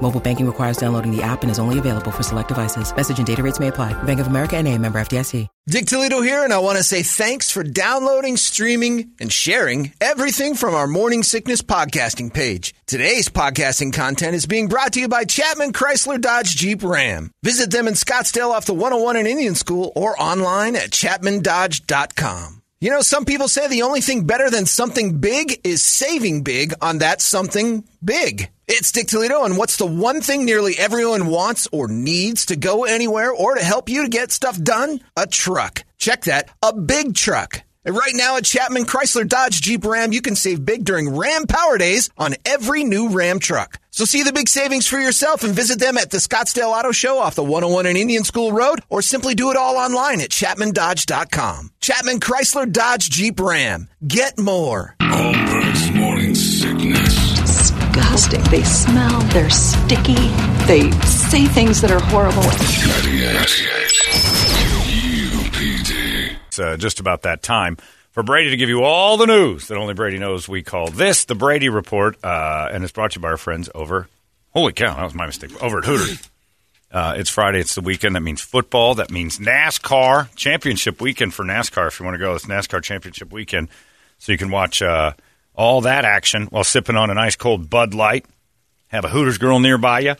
Mobile banking requires downloading the app and is only available for select devices. Message and data rates may apply. Bank of America and a member FDIC. Dick Toledo here, and I want to say thanks for downloading, streaming, and sharing everything from our Morning Sickness podcasting page. Today's podcasting content is being brought to you by Chapman Chrysler Dodge Jeep Ram. Visit them in Scottsdale off the 101 in Indian School or online at chapmandodge.com. You know, some people say the only thing better than something big is saving big on that something big. It's Dick Toledo, and what's the one thing nearly everyone wants or needs to go anywhere or to help you to get stuff done? A truck. Check that, a big truck. And right now at Chapman Chrysler Dodge Jeep Ram, you can save big during Ram Power Days on every new Ram truck. So see the big savings for yourself and visit them at the Scottsdale Auto Show off the 101 and Indian School Road, or simply do it all online at chapmandodge.com. Chapman Chrysler Dodge Jeep Ram. Get more. Holmberg's morning. Disgusting. They smell, they're sticky, they say things that are horrible. 98 UPD. It's uh, just about that time for Brady to give you all the news that only Brady knows. We call this the Brady Report, uh, and it's brought to you by our friends over. Holy cow, that was my mistake. Over at Hooters. Uh, it's Friday. It's the weekend. That means football. That means NASCAR championship weekend for NASCAR. If you want to go, it's NASCAR championship weekend, so you can watch uh, all that action while sipping on an ice cold Bud Light. Have a Hooters girl nearby you.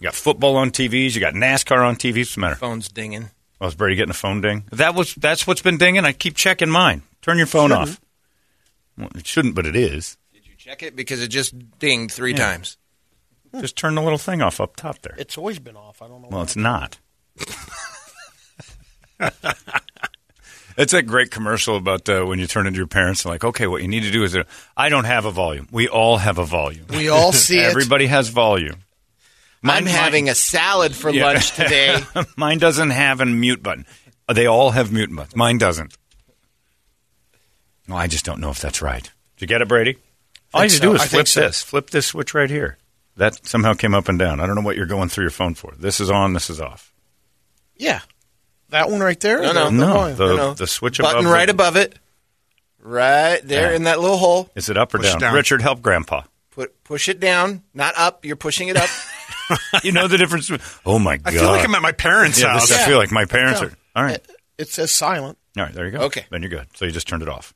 You got football on TVs. You got NASCAR on TVs. What's the matter? Phone's dinging. Oh, is Brady getting a phone ding? That was that's what's been dinging. I keep checking mine. Turn your phone off. Well, it shouldn't, but it is. Did you check it? Because it just dinged three times. Just turn the little thing off up top there. It's always been off. I don't know. Well, why. it's not. it's a great commercial about uh, when you turn into your parents and like, okay, what you need to do is, uh, I don't have a volume. We all have a volume. We all see it. Everybody has volume. I'm having a salad for lunch today. mine doesn't have a mute button. Uh, They all have mute buttons. Mine doesn't. Well, I just don't know if that's right. Did you get it, Brady? All you have to do is I flip so. this. Flip this switch right here. That somehow came up and down. I don't know what you're going through your phone for. This is on. This is off. yeah, that one right there. No, no. the- No, the, No, no. the switch Button above right the- above it. Right there Yeah. in that little hole. Is it up or down? down. Richard, help Grandpa. Put push it down, not up. You're pushing it up. you know the difference. Oh my god! I feel like I'm at my parents' yeah, house. this, I feel like my parents are. All right, It, it says silent. all right. There you go. Okay. then you're good. So you just turned it off.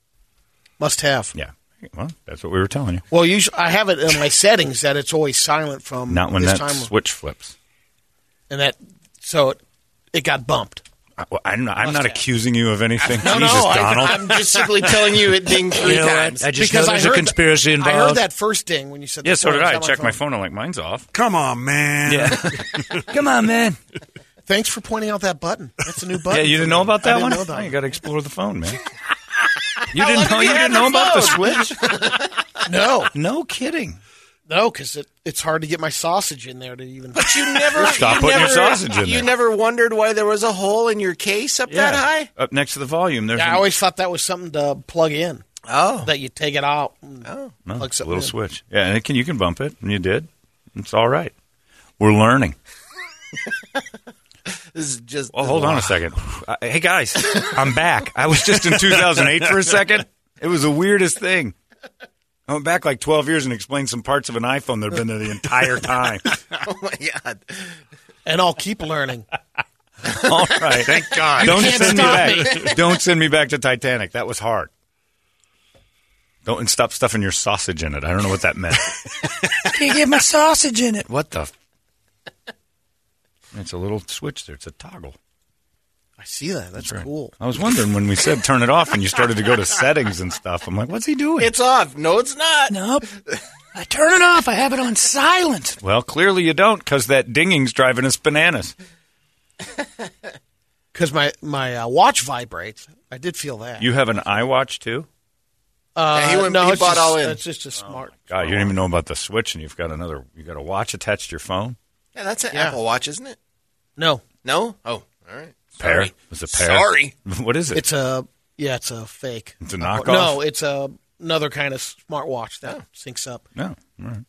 Must have. Yeah. Well, that's what we were telling you. Well, usually I have it in my settings that it's always silent from Not when this that time, switch flips. and that so it, it got bumped. I, well, I'm not, I'm not have. accusing you of anything. No, Jesus, no, I- Donald. I'm just simply telling you it dinged three times. because I heard I heard that first ding when you said. yeah, the so did I. I checked my phone. I'm like, mine's off. Come on, man. Come on, man. Thanks for pointing out that button. That's a new button. Yeah, you didn't know about I that didn't one? Know that Oh, you got to explore the phone, man. You didn't know. You didn't know about the switch? No, No kidding. No, because it, it's hard to get my sausage in there to even. But you never Stop you putting your never- sausage in You there. never wondered why there was a hole in your case up that high. Up next to the volume, there's Yeah, I always thought that was something to plug in. Oh, That you take it out. And Oh. no, plug it's a little in. switch. Yeah, and it can, you can bump it, and you did. It's all right. We're learning. this is just. Oh, hold on a second. Hey, guys, I'm back. I was just in 2008 for a second. It was the weirdest thing. I went back like 12 years and explained some parts of an iPhone that have been there the entire time. Oh my god! And I'll keep learning. All right. Thank God. Don't can't send me stop back. Don't send me back to Titanic. That was hard. Don't and stop stuffing your sausage in it. I don't know what that meant. Can't get my sausage in it. What the? f- It's a little switch there. It's a toggle. I see that. That's Right. cool. I was wondering when we said turn it off and you started to go to settings and stuff. I'm like, what's he doing? It's off. No, it's not. Nope. I turn it off. I have it on silent. Well, clearly you don't because that dinging's driving us bananas. Because my my uh, watch vibrates. I did feel that. You have an iWatch too? uh, Yeah, he went- no, he it's bought just, all in. It's just a smart. God, you didn't even know about the switch, and you've got another. You got a watch attached to your phone. Yeah, that's an Yeah. Apple Watch, isn't it? No, No. Oh, all right. Pear? Sorry. Was it pear? Sorry. What is it? It's a yeah, it's a fake. It's a knockoff? No, it's a another kind of smartwatch that oh. syncs up. no. All right.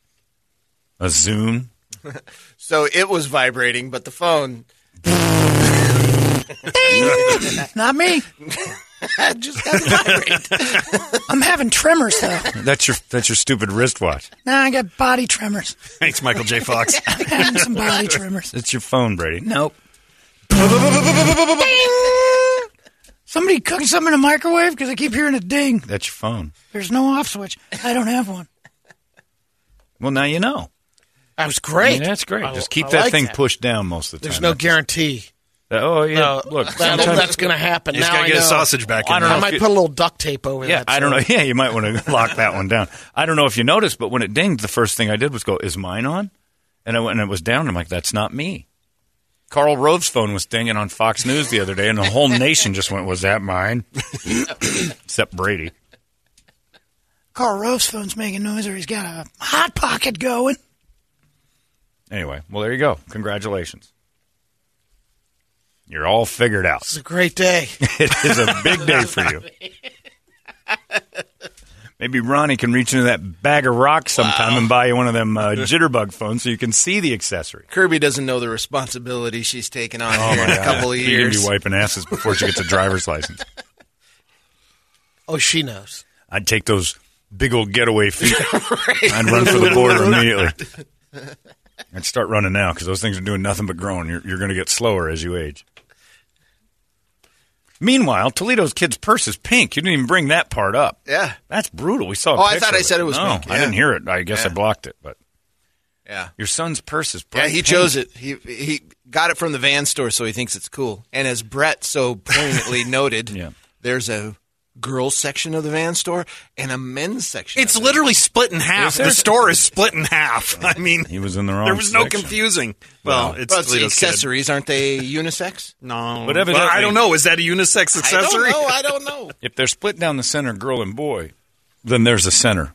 A Zoom. So it was vibrating, but the phone Not me. just got vibrate. I'm having tremors though. That's your that's your stupid wristwatch. Nah, I got body tremors. Thanks, Michael J. Fox. I'm having some body tremors. It's your phone, Brady. Nope. Somebody cooking something in a microwave because I keep hearing a ding. That's your phone. There's no off switch. I don't have one. Well, now you know. That was I great. mean, that's great. I- Just keep I that like thing that. pushed down most of the time. There's time. no That's- guarantee. Uh, oh yeah. No, Look, that, sometimes- that's going to happen. You just now gotta I get a sausage back I in don't there. I know. might if put a little duct tape over Yeah, that. I don't know. Yeah, you might want to lock that one down. I don't know if you noticed, but when it dinged, the first thing I did was go, "Is mine on?" And I went and it was down. I'm like, "That's not me." Karl Rove's phone was dinging on Fox News the other day, and the whole nation just went, "Was that mine?" Except Brady. Karl Rove's phone's making noise or he's got a hot pocket going. Anyway, well, there you go. Congratulations. You're all figured out. It's a great day. It is a big day for you. Maybe Ronnie can reach into that bag of rocks sometime and buy you one of them uh, jitterbug phones so you can see the accessory. Kirby doesn't know the responsibility she's taken on Oh here in a couple of years. She's gonna be wiping asses before she gets a driver's license. Oh, she knows. I'd take those big old getaway feet. I'd run for the border immediately. I'd start running now because those things are doing nothing but growing. You're, you're going to get slower as you age. Meanwhile, Toledo's kid's purse is pink. You didn't even bring that part up. Yeah, That's brutal. We saw. a Oh, I thought I said it was no, pink. I didn't hear it. I guess I blocked it. But yeah, your son's purse is yeah. He pink. chose it. He he got it from the van store, so he thinks it's cool. And as Brett so poignantly noted, Yeah. there's a girls section of the van store and a men's section. It's of the- literally split in half. Is? The store is split in half. I mean, He was in the wrong. there was no confusing. Well, Well, it's Well, it's the Toledo's kid. accessories, aren't they unisex? No, But Well, I don't know. Is that a unisex accessory? I don't know. I don't know. If they're split down the center, girl and boy, then there's a center,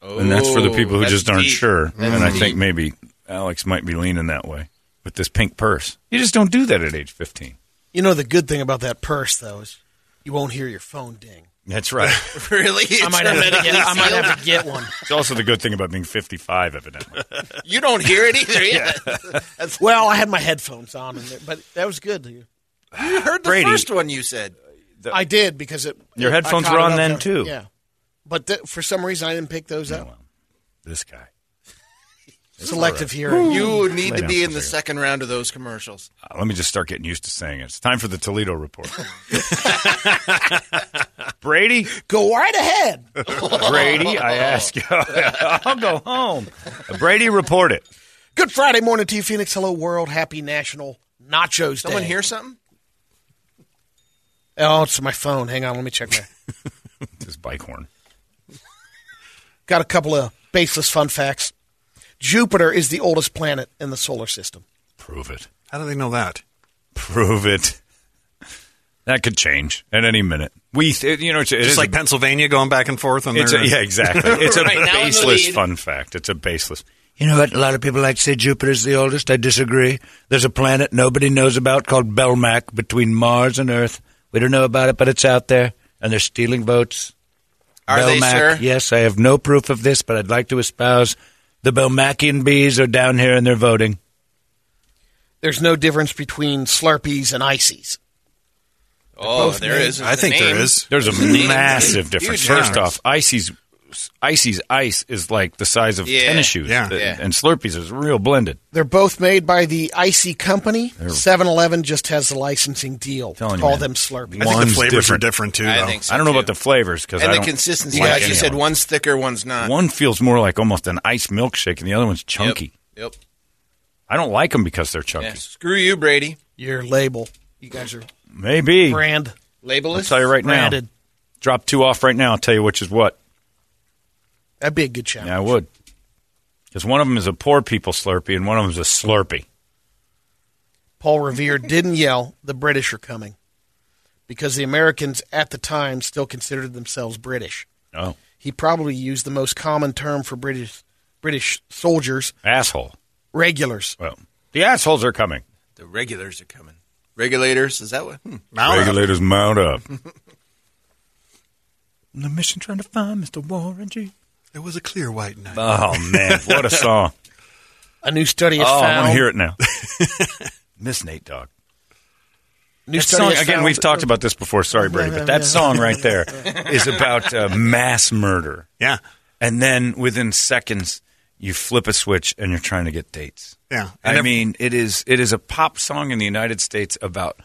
and that's for the people who Oh, that's just aren't deep. sure. That's and I think maybe Alex might be leaning that way with this pink purse. You just don't do that at age 15. You know the good thing about that purse though is you won't hear your phone ding. That's right. really? I might have to get, I might have to get one. it's also the good thing about being 55, evidently. You don't hear it either. Yeah. That's, Well, I had my headphones on, and but that was good. you heard the Brady. first one you said. I did because it. Your I headphones were on then, there. too. Yeah, but th- for some reason I didn't pick those up. This guy. Selective hearing. You need Lay to be in the second. second round of those commercials. Uh, let me just start getting used to saying it. It's time for the Toledo report. Brady, Go right ahead. Brady, I ask you. I'll go home. Brady, report it. Good Friday morning to you, Phoenix. Hello, world. Happy National Nachos day. Someone Day. hear something? Oh, it's my phone. Hang on, let me check my. This bike horn. Got a couple of baseless fun facts. Jupiter is the oldest planet in the solar system. Prove it. How do they know that? Prove it. That could change at any minute. We, th- you know, it's, it Just like a, Pennsylvania going back and forth on it's their a, yeah, exactly. It's a Right now baseless fun fact. It's a baseless. You know what? A lot of people like to say Jupiter's the oldest. I disagree. There's a planet nobody knows about called Belmac between Mars and Earth. We don't know about it, but it's out there, and they're stealing votes. Are they, Belmac, sir? Yes, I have no proof of this, but I'd like to espouse the Belmacian bees are down here and they're voting. There's no difference between Slurpees and Icees. Oh, both there named- is. I think there Name. is. There's a massive difference. Huge First difference. off, Icee's Icee's ice is like the size of Yeah. tennis shoes, Yeah. The- Yeah. and Slurpees is real blended. They're both made by the Icee Company. 7-Eleven just has the licensing deal. Telling you, Call man. them Slurpees. I think One's the flavors different. are different too. I think so. I don't know too. about the flavors because and I the don't consistency. like Like you said, of one's thicker, one's not. One feels more like almost an ice milkshake, and the other one's chunky. Yep. I don't like them because they're chunky. Yeah. Screw you, Brady. Your label. You guys are Maybe. brand I'll Labelist. tell you right branded. now. Drop two off right now. I'll tell you which is what. That'd be a good challenge. Yeah, I would. Because one of them is a poor people Slurpee, and one of them is a Slurpee. Paul Revere didn't yell, the British are coming. Because the Americans at the time still considered themselves British. Oh, He probably used the most common term for British British soldiers, asshole. regulars. Well, the assholes are coming. The regulars are coming. Regulators, is that what? Hmm. Mount up. Regulators mount up. the mission trying to find Mr. Warren G. It was a clear white night. Oh man, what a song! A new study has Oh, I want to hear it now. Miss Nate Dogg. New That song, again, found- we've talked about this before. Sorry, Brady, but that song right there is about uh, mass murder. Yeah. And then within seconds, you flip a switch and you're trying to get dates. Yeah. I And mean, it is it is a pop song in the United States about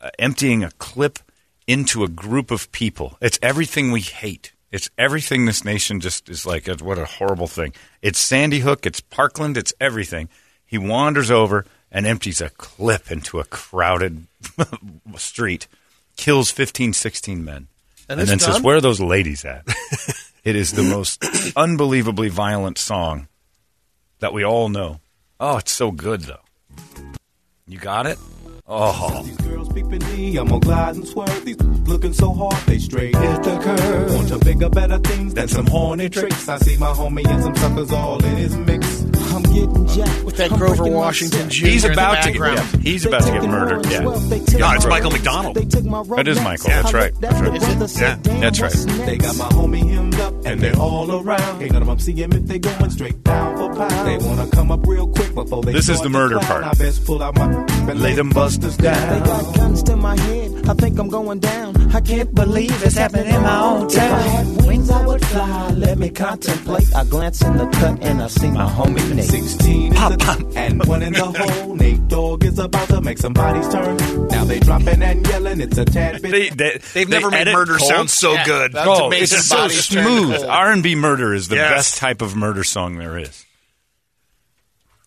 uh, emptying a clip into a group of people. It's everything we hate. It's everything this nation just is like. What a horrible thing! It's Sandy Hook. It's Parkland. It's everything. He wanders over and empties a clip into a crowded street, kills 15, 16 men, And and, then says, "Where are those ladies at?" it is the most unbelievably violent song that we all know. Oh, it's so good though. You got it? Oh, These girls peeping me, I'm gonna glide and swerve. These looking so hard, they straight hit the curve. Want to bigger, better things than some horny tricks. I see my homie and some suckers all in his mix. I'm getting jacked With that Grover Washington. Jr. he's about to get. background. Yeah, he's about to get murdered. Yeah, No, it's Michael McDonald. That is Michael. That's right. That's right. Is it? Yeah, that's right. They got my homie hemmed up and they're all around. Ain't none of them see him if they going straight down for pound. They wanna come up real quick before they This is the murder part. I best pull out my and Lay them busters down. They got guns to my head. I think I'm going down. I can't believe it's happening in my own town. If I had wings, I would fly. Let me contemplate. I glance in the cut and I see my homie Nate. 16 is the and one in the hole. Nate Dogg is about to make some bodies turn. Now they dropping and yelling. It's a tad bit. They, they, They've they never made murder cold. sound so Yeah, good. that's Oh, it's so smooth. cold. R and B murder is the Yes. best type of murder song there is.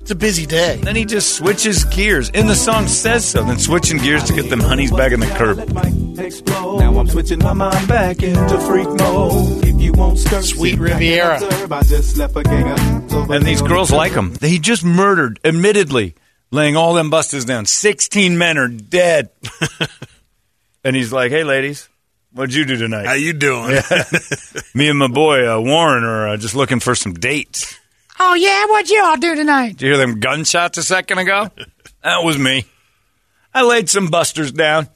It's a busy day. Then he just switches gears, and the song says so. Then switching gears to get them honeys back in the curb. Now I'm switching my mind back into freak mode. If you won't skirt, Sweet and Riviera. observe. I just left a gang of over And these girls like him. He just murdered, admittedly, laying all them busters down. Sixteen men are dead. and he's like, "Hey, ladies, what'd you do tonight?" How you doing? Me and my boy uh, Warren are uh, just looking for some dates. Oh yeah, what'd you all do tonight? Did you hear them gunshots a second ago? that was me. I laid some busters down.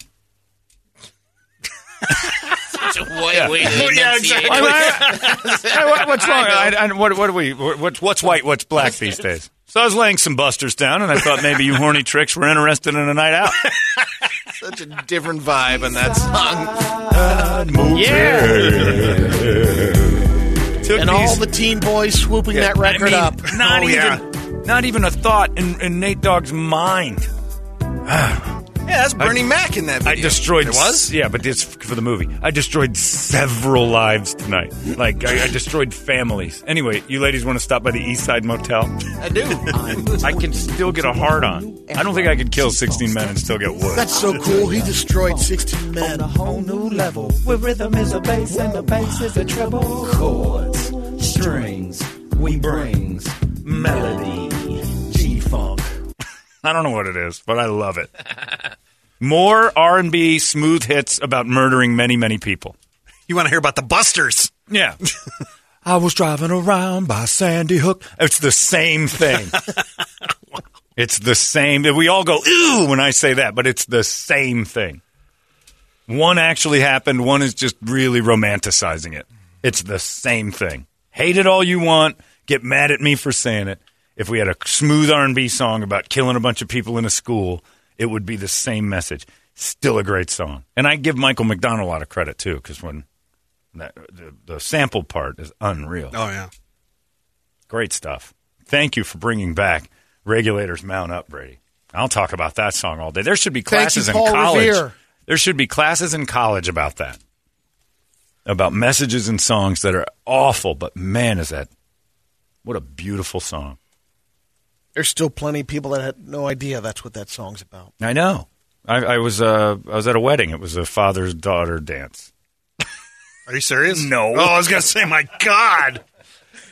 Wait, wait, yeah, exactly. What's wrong? I, I, what, what are we? What's, what's white? What's black these days? So I was laying some busters down, and I thought maybe you horny tricks were interested in a night out. Such a different vibe in that song. Took And all the teen boys swooping that I record mean, up. Not Oh, even, yeah. not even a thought in, in Nate Dogg's mind. Yeah, that's Bernie Mac in that I destroyed. It was? yeah, but it's for the movie. I destroyed several lives tonight. Like I, I destroyed families. Anyway, you ladies want to stop by the East Side Motel? I do. I can still get a hard on. I don't think I could kill 16 men and still get wood. That's so cool. He destroyed 16 men. On a whole new level where rhythm is a bass and the bass is a treble. Chords, strings, we brings melody, G funk. I don't know what it is, but I love it. More R&B smooth hits about murdering many, many people. You want to hear about the Busters? Yeah. I was driving around by Sandy Hook. It's the same thing. it's the same. We all go, ooh, when I say that, but it's the same thing. One actually happened, one is just really romanticizing it. It's the same thing. Hate it all you want, get mad at me for saying it. If we had a smooth R&B song about killing a bunch of people in a school, it would be the same message. Still a great song. And I give Michael McDonald a lot of credit too cuz when that, the, the sample part is unreal. Oh yeah. Great stuff. Thank you for bringing back Regulators Mount Up, Brady. I'll talk about that song all day. There should be classes you, in college. Revere. There should be classes in college about that. About messages and songs that are awful, but man, is that what a beautiful song. There's still plenty of people that had no idea that's what that song's about. I know. I, I was uh, I was at a wedding. It was a father's daughter dance. Are you serious? No. Oh, I was gonna say, my God.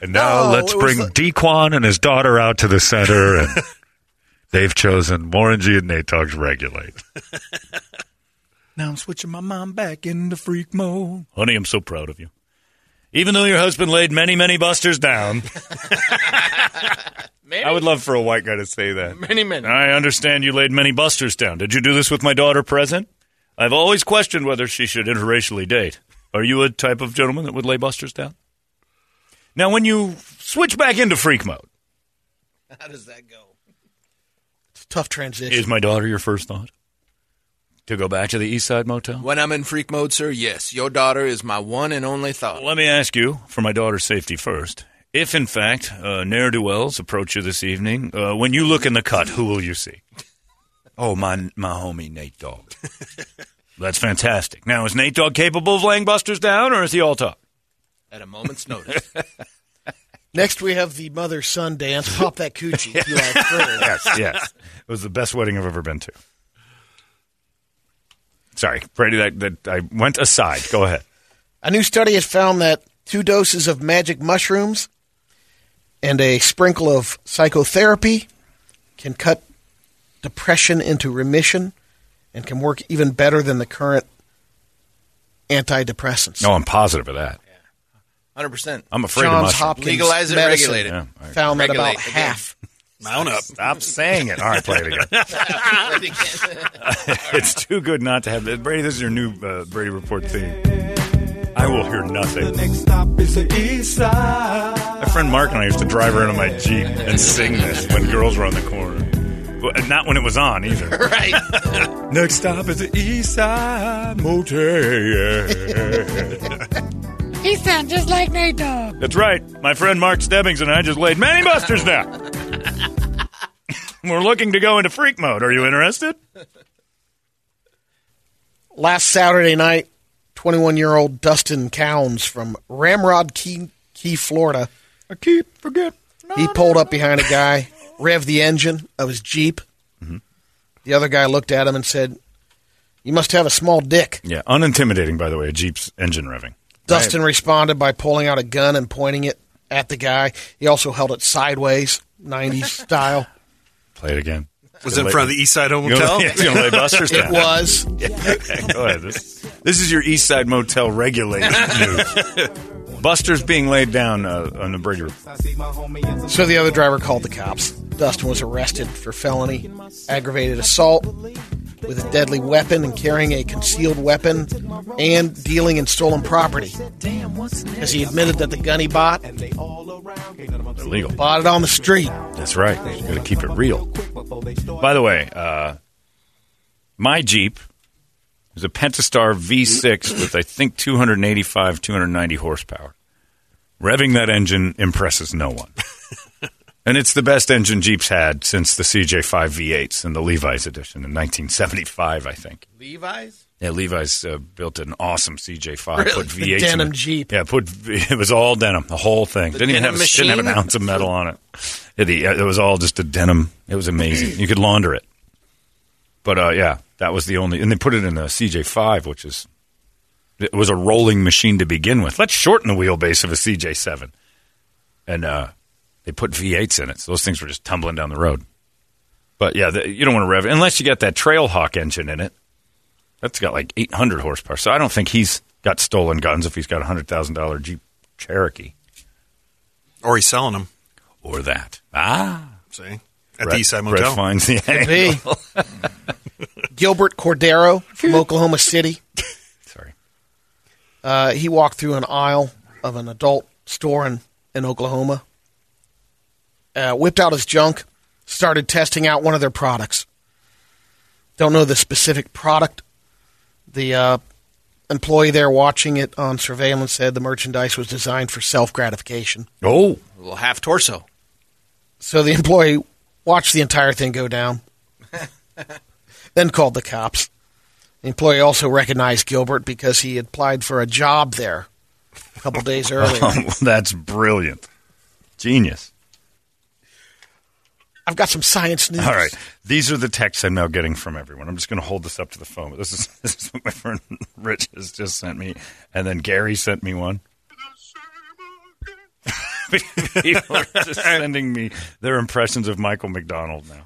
And now No, let's it was bring the- Dequan and his daughter out to the center, and they've chosen Warren G and Nate Dogg's Regulate. now I'm switching my mind back into freak mode. Honey, I'm so proud of you. Even though your husband laid many, many busters down, Maybe. I would love for a white guy to say that. Many many. I understand you laid many busters down. Did you do this with my daughter present? I've always questioned whether she should interracially date. Are you a type of gentleman that would lay busters down? Now, when you switch back into freak mode, How does that go? It's a tough transition. is my daughter your first thought? To go back to the East Side Motel? When I'm in freak mode, sir, yes, your daughter is my one and only thought. Let me ask you, for my daughter's safety first, if in fact uh, ne'er do wells approach you this evening, uh, when you look in the cut, who will you see? Oh, my my homie Nate Dogg. That's fantastic. Now, is Nate Dogg capable of laying busters down, or is he all talk? At a moment's notice. Next, we have the mother son dance. Pop that coochie. You like. Yes, yes. It was the best wedding I've ever been to. Sorry, Brady. That, that I went aside. Go ahead. A new study has found that two doses of magic mushrooms and a sprinkle of psychotherapy can cut depression into remission and can work even better than the current antidepressants. No, I'm positive of that. 100%. I'm afraid Johns of mushrooms. Hopkins Legalize it, medicine regulate it. Yeah, all right. found that about again. half. Mount up. Stop saying it. All right, play it again. it's too good not to have it. Brady, this is your new uh, Brady Report theme. I will hear nothing. Next stop is the east side. My friend Mark and I used to drive around in my Jeep and sing this when girls were on the corner. Well, Not when it was on either. right. Next stop is the East Side Motel. He sounds just like Nate Dogg. That's right. My friend Mark Stebbings and I just laid many busters down. We're looking to go into freak mode. Are you interested? Last Saturday night, 21 year old Dustin Counds from Ramrod Key, Key, Florida, I keep forget. he pulled up behind a guy, revved the engine of his Jeep. Mm-hmm. The other guy looked at him and said, You must have a small dick. Yeah, unintimidating, by the way, a Jeep's engine revving. Dustin responded by pulling out a gun and pointing it at the guy. He also held it sideways, 90s style. Play it again. Was it in front of the East Side You gonna, Hotel? yeah, you gonna lay busters It down? was. Okay, go ahead. This, this is your East Side Motel regulated news. Busters being laid down uh, on the Brady Report. I see my homie is So the other driver called the cops. Dustin was arrested for felony aggravated assault with a deadly weapon and carrying a concealed weapon and dealing in stolen property. As he admitted that the gun he bought, they all around. Ain't none of 'em Illegal. bought it on the street. That's right. You got to keep it real. before they start. By the way, uh, my Jeep is a Pentastar V6 with I think 285, 290 horsepower. Revving that engine impresses no one. and it's the best engine Jeep's had since the CJ5 V8s and the Levi's edition in 1975, I think. Levi's? Yeah, Levi's uh, built an awesome CJ5. Really? Put The V8s in denim it. Jeep. Yeah, put it was all denim, the whole thing. The didn't even have didn't have an ounce of metal on it. It, it was all just a denim. It was amazing. You could launder it. But uh, yeah, that was the only, and they put it in the CJ5, which is it was a rolling machine to begin with. Let's shorten the wheelbase of a CJ7, and uh, they put V8s in it, so those things were just tumbling down the road. But yeah, the, you don't want to rev unless you got that Trailhawk engine in it. That's got like 800 horsepower. So I don't think he's got stolen guns if he's got a hundred thousand dollar Jeep Cherokee Or he's selling them. or that. Ah, See? At Brett- the East Side Brett finds the Could angle. Gilbert Cordero from Oklahoma City. Sorry. Uh, he walked through an aisle of an adult store in, in Oklahoma, uh, whipped out his junk, started testing out one of their products. Don't know the specific product. The uh, employee there watching it on surveillance said the merchandise was designed for self gratification. Oh, A little half torso. So the employee watched the entire thing go down, then called the cops. The employee also recognized Gilbert because he had applied for a job there a couple days earlier. that's brilliant. Genius. I've got some science news. All right. These are the texts I'm now getting from everyone. I'm just going to hold this up to the phone. This is, this is what my friend Rich has just sent me. And then Gary sent me one. People are just sending me their impressions of Michael McDonald now.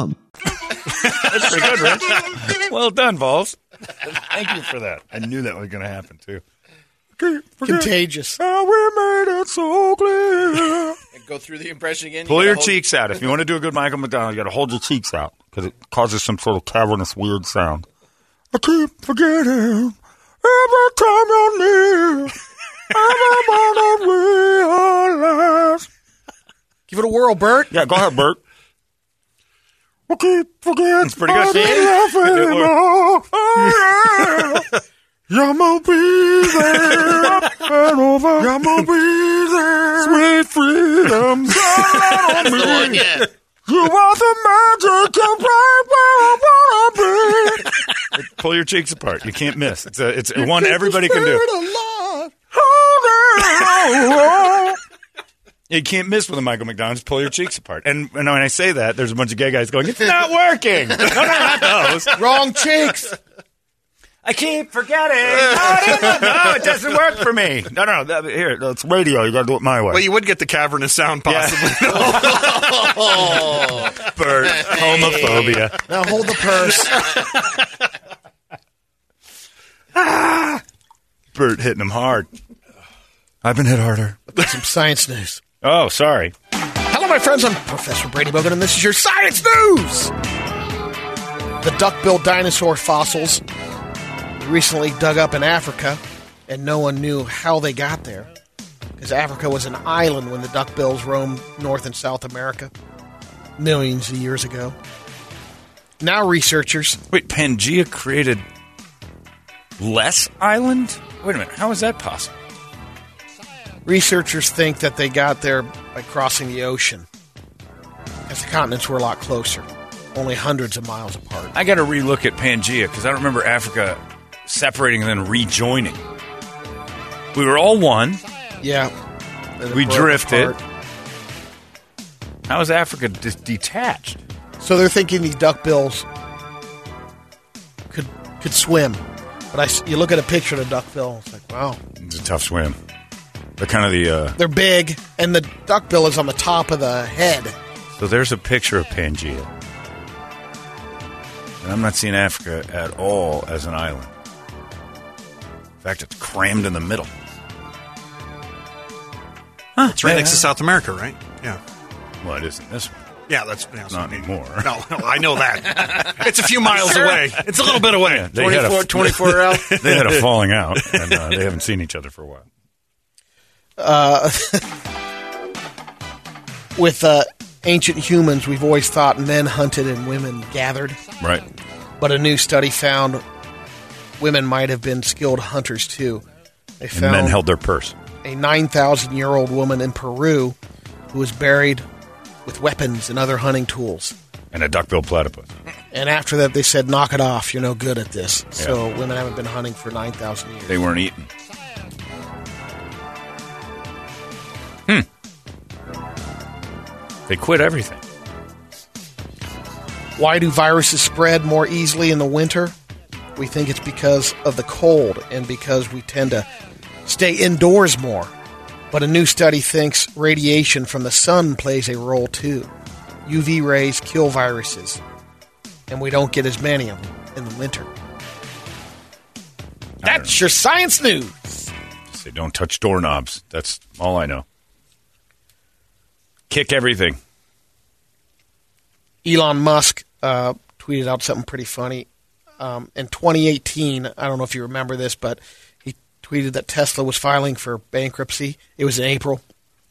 That's pretty good, Rich. well done, Balls. Thank you for that. I knew that was going to happen, too. Contagious. we made it so clear. And Go through the impression again. Pull You your gotta hold- cheeks out. If you want to do a good Michael McDonald, you got to hold your cheeks out because it causes some sort of cavernous, weird sound. I keep forgetting every time you're near. Everybody realize. Give it a whirl, Bert. Yeah, go ahead, Bert. Keep forgetting. It's pretty Oh, good. You're my baby up and over. My baby. Sweet freedom's all on me. You are the magic and right where I wanna be. Pull your cheeks apart. You can't miss. It's a, it's one everybody can do. You can't miss with a Michael McDonald. Pull your cheeks apart. And, and when I say that, there's a bunch of gay guys going, "It's not working." no, no, not those. Wrong cheeks. I keep forgetting. No, no, no, it doesn't work for me. No, no, that, here, it's radio. You got to do it my way. Well, you would get the cavernous sound possibly. Oh, Bert, homophobia. Now hold the purse. ah, Bert hitting him hard. I've been hit harder. Some science news. Oh, sorry. Hello, my friends. I'm Professor Brady Bogan, and this is your science news. The duck-billed dinosaur fossils recently dug up in Africa, and no one knew how they got there, because Africa was an island when the duckbills roamed North and South America millions of years ago. Now, researchers Wait, Pangea created less island? Wait a minute. How is that possible? Researchers think that they got there by crossing the ocean, as the continents were a lot closer, only hundreds of miles apart. I got to relook at Pangea because I don't remember Africa separating and then rejoining. We were all one. Yeah, We drifted. apart. How is Africa dis- detached? So they're thinking these duckbills could could swim, but I you look at a picture of the duckbill, it's like wow, It's a tough swim. They're kind of the. Uh, they're big, and the duckbill is on the top of the head. so there's a picture of Pangea. And I'm not seeing Africa at all as an island. In fact, it's crammed in the middle. It's right next to South America, right? Yeah. Well, it isn't this one. Yeah, that's yeah, so- Not anymore. No, no, I know that. it's a few miles away. It's a little bit away. They had a, 24 out. they had a falling out, and uh, they haven't seen each other for a while. With uh, ancient humans, we've always thought men hunted and women gathered, Right. but a new study found women might have been skilled hunters too. They And found men held their purse. a 9,000 year old woman in Peru who was buried with weapons and other hunting tools. And a duck-billed platypus. And after that, they said, knock it off. You're no good at this. So women haven't been hunting for 9,000 years. They weren't eaten. Hmm. They quit everything. Why do viruses spread more easily in the winter? We think it's because of the cold and because we tend to stay indoors more. But a new study thinks radiation from the sun plays a role too. UV rays kill viruses, and we don't get as many of them in the winter. That's your science news. Say don't touch doorknobs. That's all I know. Kick everything. Elon Musk uh, tweeted out something pretty funny. Um, in 2018, I don't know if you remember this, but he tweeted that Tesla was filing for bankruptcy. It was in April.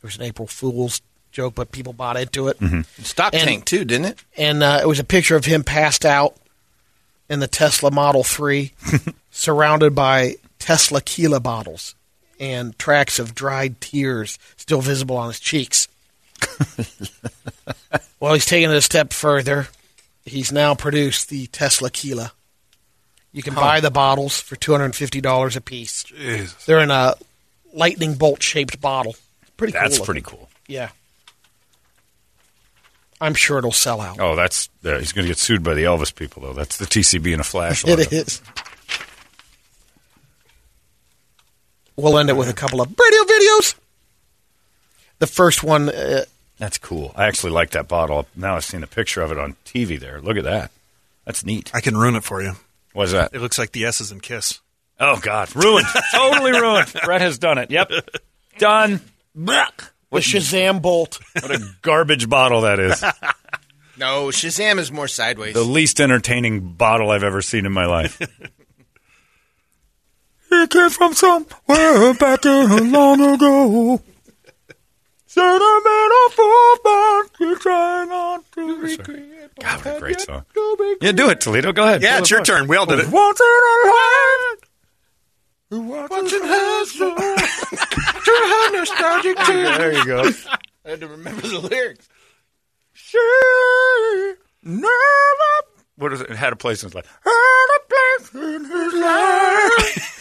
It was an April Fool's joke, but people bought into it. Stock And- tank too, didn't it? And uh, it was a picture of him passed out in the Tesla Model 3, surrounded by Teslaquila bottles and tracks of dried tears still visible on his cheeks. well, he's taken it a step further. he's now produced the Teslaquila. You can Huh. buy the bottles for two hundred and fifty dollars a piece. Jesus. They're in a lightning bolt shaped bottle. Pretty. That's looking. pretty cool. Yeah. I'm sure it'll sell out. Oh, that's uh, he's going to get sued by the Elvis people though. That's the TCB in a flash. logo. It is. We'll end it with a couple of radio videos. The first one, uh, That's cool. I actually like that bottle. Now I've seen a picture of it on TV. There, look at that. That's neat. I can ruin it for you. What's that? It looks like the S's in Kiss. Oh God, ruined. totally ruined. Brett has done it. Yep, done. the Shazam Bolt. What a garbage bottle that is. No, Shazam is more sideways. The least entertaining bottle I've ever seen in my life. it came from somewhere back in long ago. Trying on to recreate. God, what a great song. Yeah, do it, Toledo. Go ahead. Yeah, Pull it's your turn. We all did it. Once in a life. Watching nostalgic There you go. I had to remember the lyrics. She never. What is it? It had a place in his life. Had a place in his life.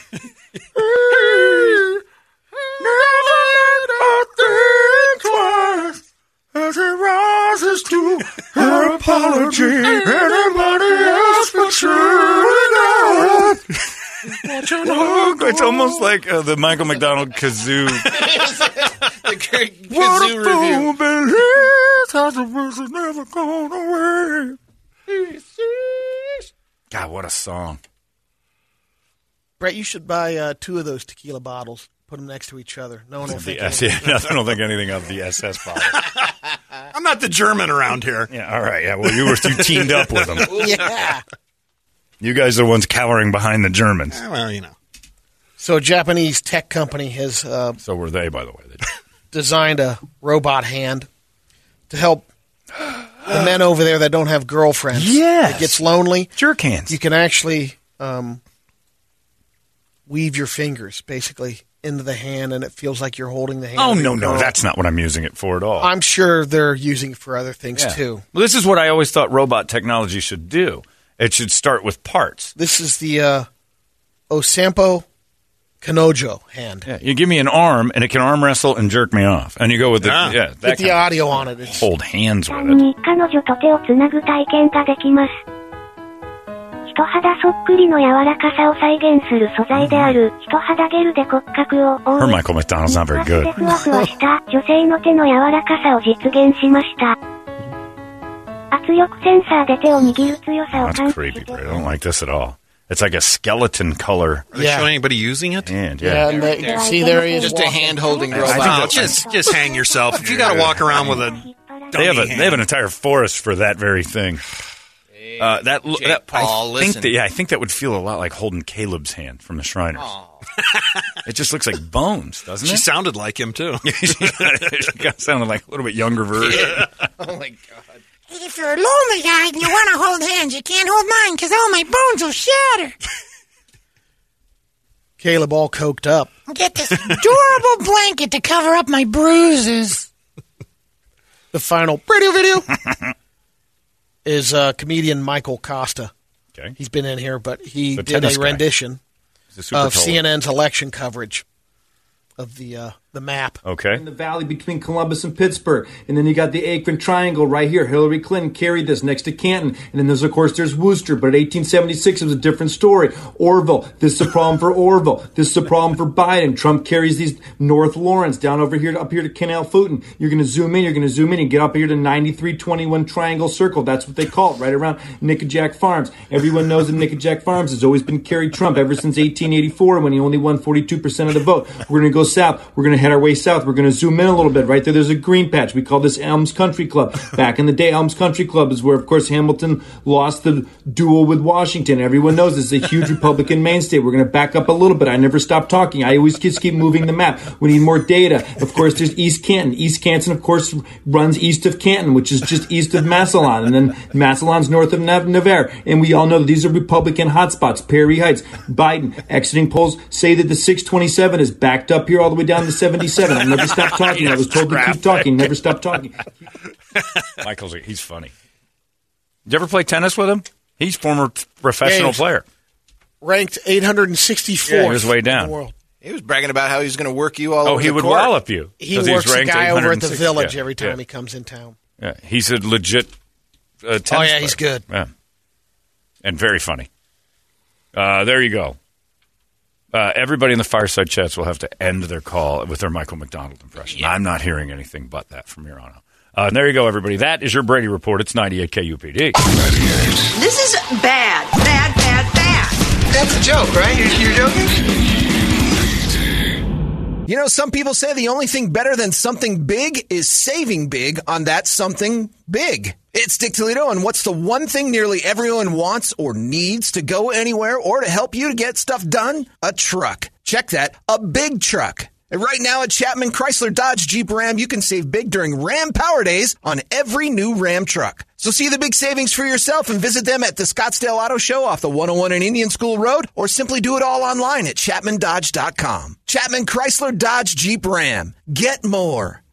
Apology. Anybody else but true enough. It's almost like uh, the Michael McDonald kazoo. the great What kazoo a fool review. believes has a verse never gone away. God, what a song! Brett, you should buy uh, two of those tequila bottles. Put them next to each other. No one will think. S- anything. yeah, I don't think anything of the SS bottle. I'm not the German around here. Yeah, all right. Yeah, well, you were you teamed up with them. yeah. You guys are the ones cowering behind the Germans. Eh, Well, you know. So, a Japanese tech company has uh, So were they, by the way. They- designed a robot hand to help the men over there that don't have girlfriends. Yes. It gets lonely. Jerk hands. You can actually um, weave your fingers basically into the hand, and it feels like you're holding the hand. Oh no, no, that's not what I'm using it for at all. I'm sure they're using it for other things Yeah. too. Well, this is what I always thought robot technology should do. It should start with parts. This is the uh, Osampo Kanojo hand. Yeah, you give me an arm, and it can arm wrestle and jerk me off, and you go with the Ah. yeah. With That the audio on it. It's, hold hands with it. 人肌そっくりの柔らかさを再現する素材である人肌ゲルで骨格を覆 Her う Michael McDonald's not very good. ふわふわした女性の手の柔らかさを実現しました。圧力センサーで手を握る強さを That's 感知 creepy, して Brett. I don't like this at all. It's like a skeleton color Are they Yeah. showing anybody using it? hand. yeah, Yeah. and they, see there he is. Just a walking. hand holding I robot. think Wow, that- just just hang yourself. If you got to walk around with a They have a they have an entire forest for that very thing. Uh, that, Jake that Paul, I think listen. that, yeah, I think that would feel a lot like holding Caleb's hand from the Shriners. it just looks like bones, doesn't it? She it? sounded like him too. she kind of sounded like a little bit younger version. Oh my god. If you're a lonely guy and you want to hold hands, you can't hold mine because all my bones will shatter. Caleb all coked up. Get this adorable blanket to cover up my bruises. The final radio video is uh, comedian Michael Costa. Okay. He's been in here, but he The did a rendition of CNN's election coverage of the uh, the map. Okay. in the valley between Columbus and Pittsburgh. And then you got the Akron Triangle right here. Hillary Clinton carried this next to Canton. And then there's, of course, there's Wooster. But in 1876, it was a different story. Orville. This is a problem for Orville. This is a problem for Biden. Trump carries these North Lawrence down over here, up here to Canal Fulton. You're going to zoom in. You're going to zoom in and get up here to 9321 Triangle Circle. That's what they call it, right around Nickajack Farms. Everyone knows that Nickajack Farms has always been carried Trump ever since 1884 when he only won 42% of the vote. We're going to go south. We're going to head our way south. We're going to zoom in a little bit. Right there, there's a green patch. We call this Elms Country Club. Back in the day, Elms Country Club is where, of course, Hamilton lost the duel with Washington. Everyone knows this is a huge Republican mainstay. We're going to back up a little bit. I never stop talking. I always just keep moving the map. We need more data. Of course, there's East Canton. East Canton, of course, runs east of Canton, which is just east of Massillon. And then Massillon's north of Nav- Navarre. And we all know that these are Republican hotspots. Perry Heights, Biden, exiting polls say that the 627 is backed up here all the way down to 77. I never stopped talking. I was told to keep talking. Never stop talking. Michael's he's funny. Did you ever play tennis with him? He's former professional Yeah, player. Ranked 864. Yeah, he was way in the down. world. He was bragging about how he was going to work you all Oh, over he would court. wallop you. He works a ranked guy over at the village Yeah, every time yeah. he comes in town. Yeah, he's a legit uh, Oh, yeah, he's good. Yeah. And very funny. Uh, there you go. Uh, everybody in the fireside chats will have to end their call with their Michael McDonald impression. I'm not hearing anything but that from here on out. Uh, and there you go, everybody. That is your Brady Report. It's 98 KUPD. This is bad, bad, bad, bad. That's a joke, right? You're, you're joking? You know, some people say the only thing better than something big is saving big on that something big. It's Dick Toledo, and what's the one thing nearly everyone wants or needs to go anywhere or to help you to get stuff done? A truck. Check that, a big truck. And right now at Chapman Chrysler Dodge Jeep Ram, you can save big during Ram Power Days on every new Ram truck. So see the big savings for yourself and visit them at the Scottsdale Auto Show off the 101 and Indian School Road or simply do it all online at chapmandodge.com. Chapman Chrysler Dodge Jeep Ram. Get more.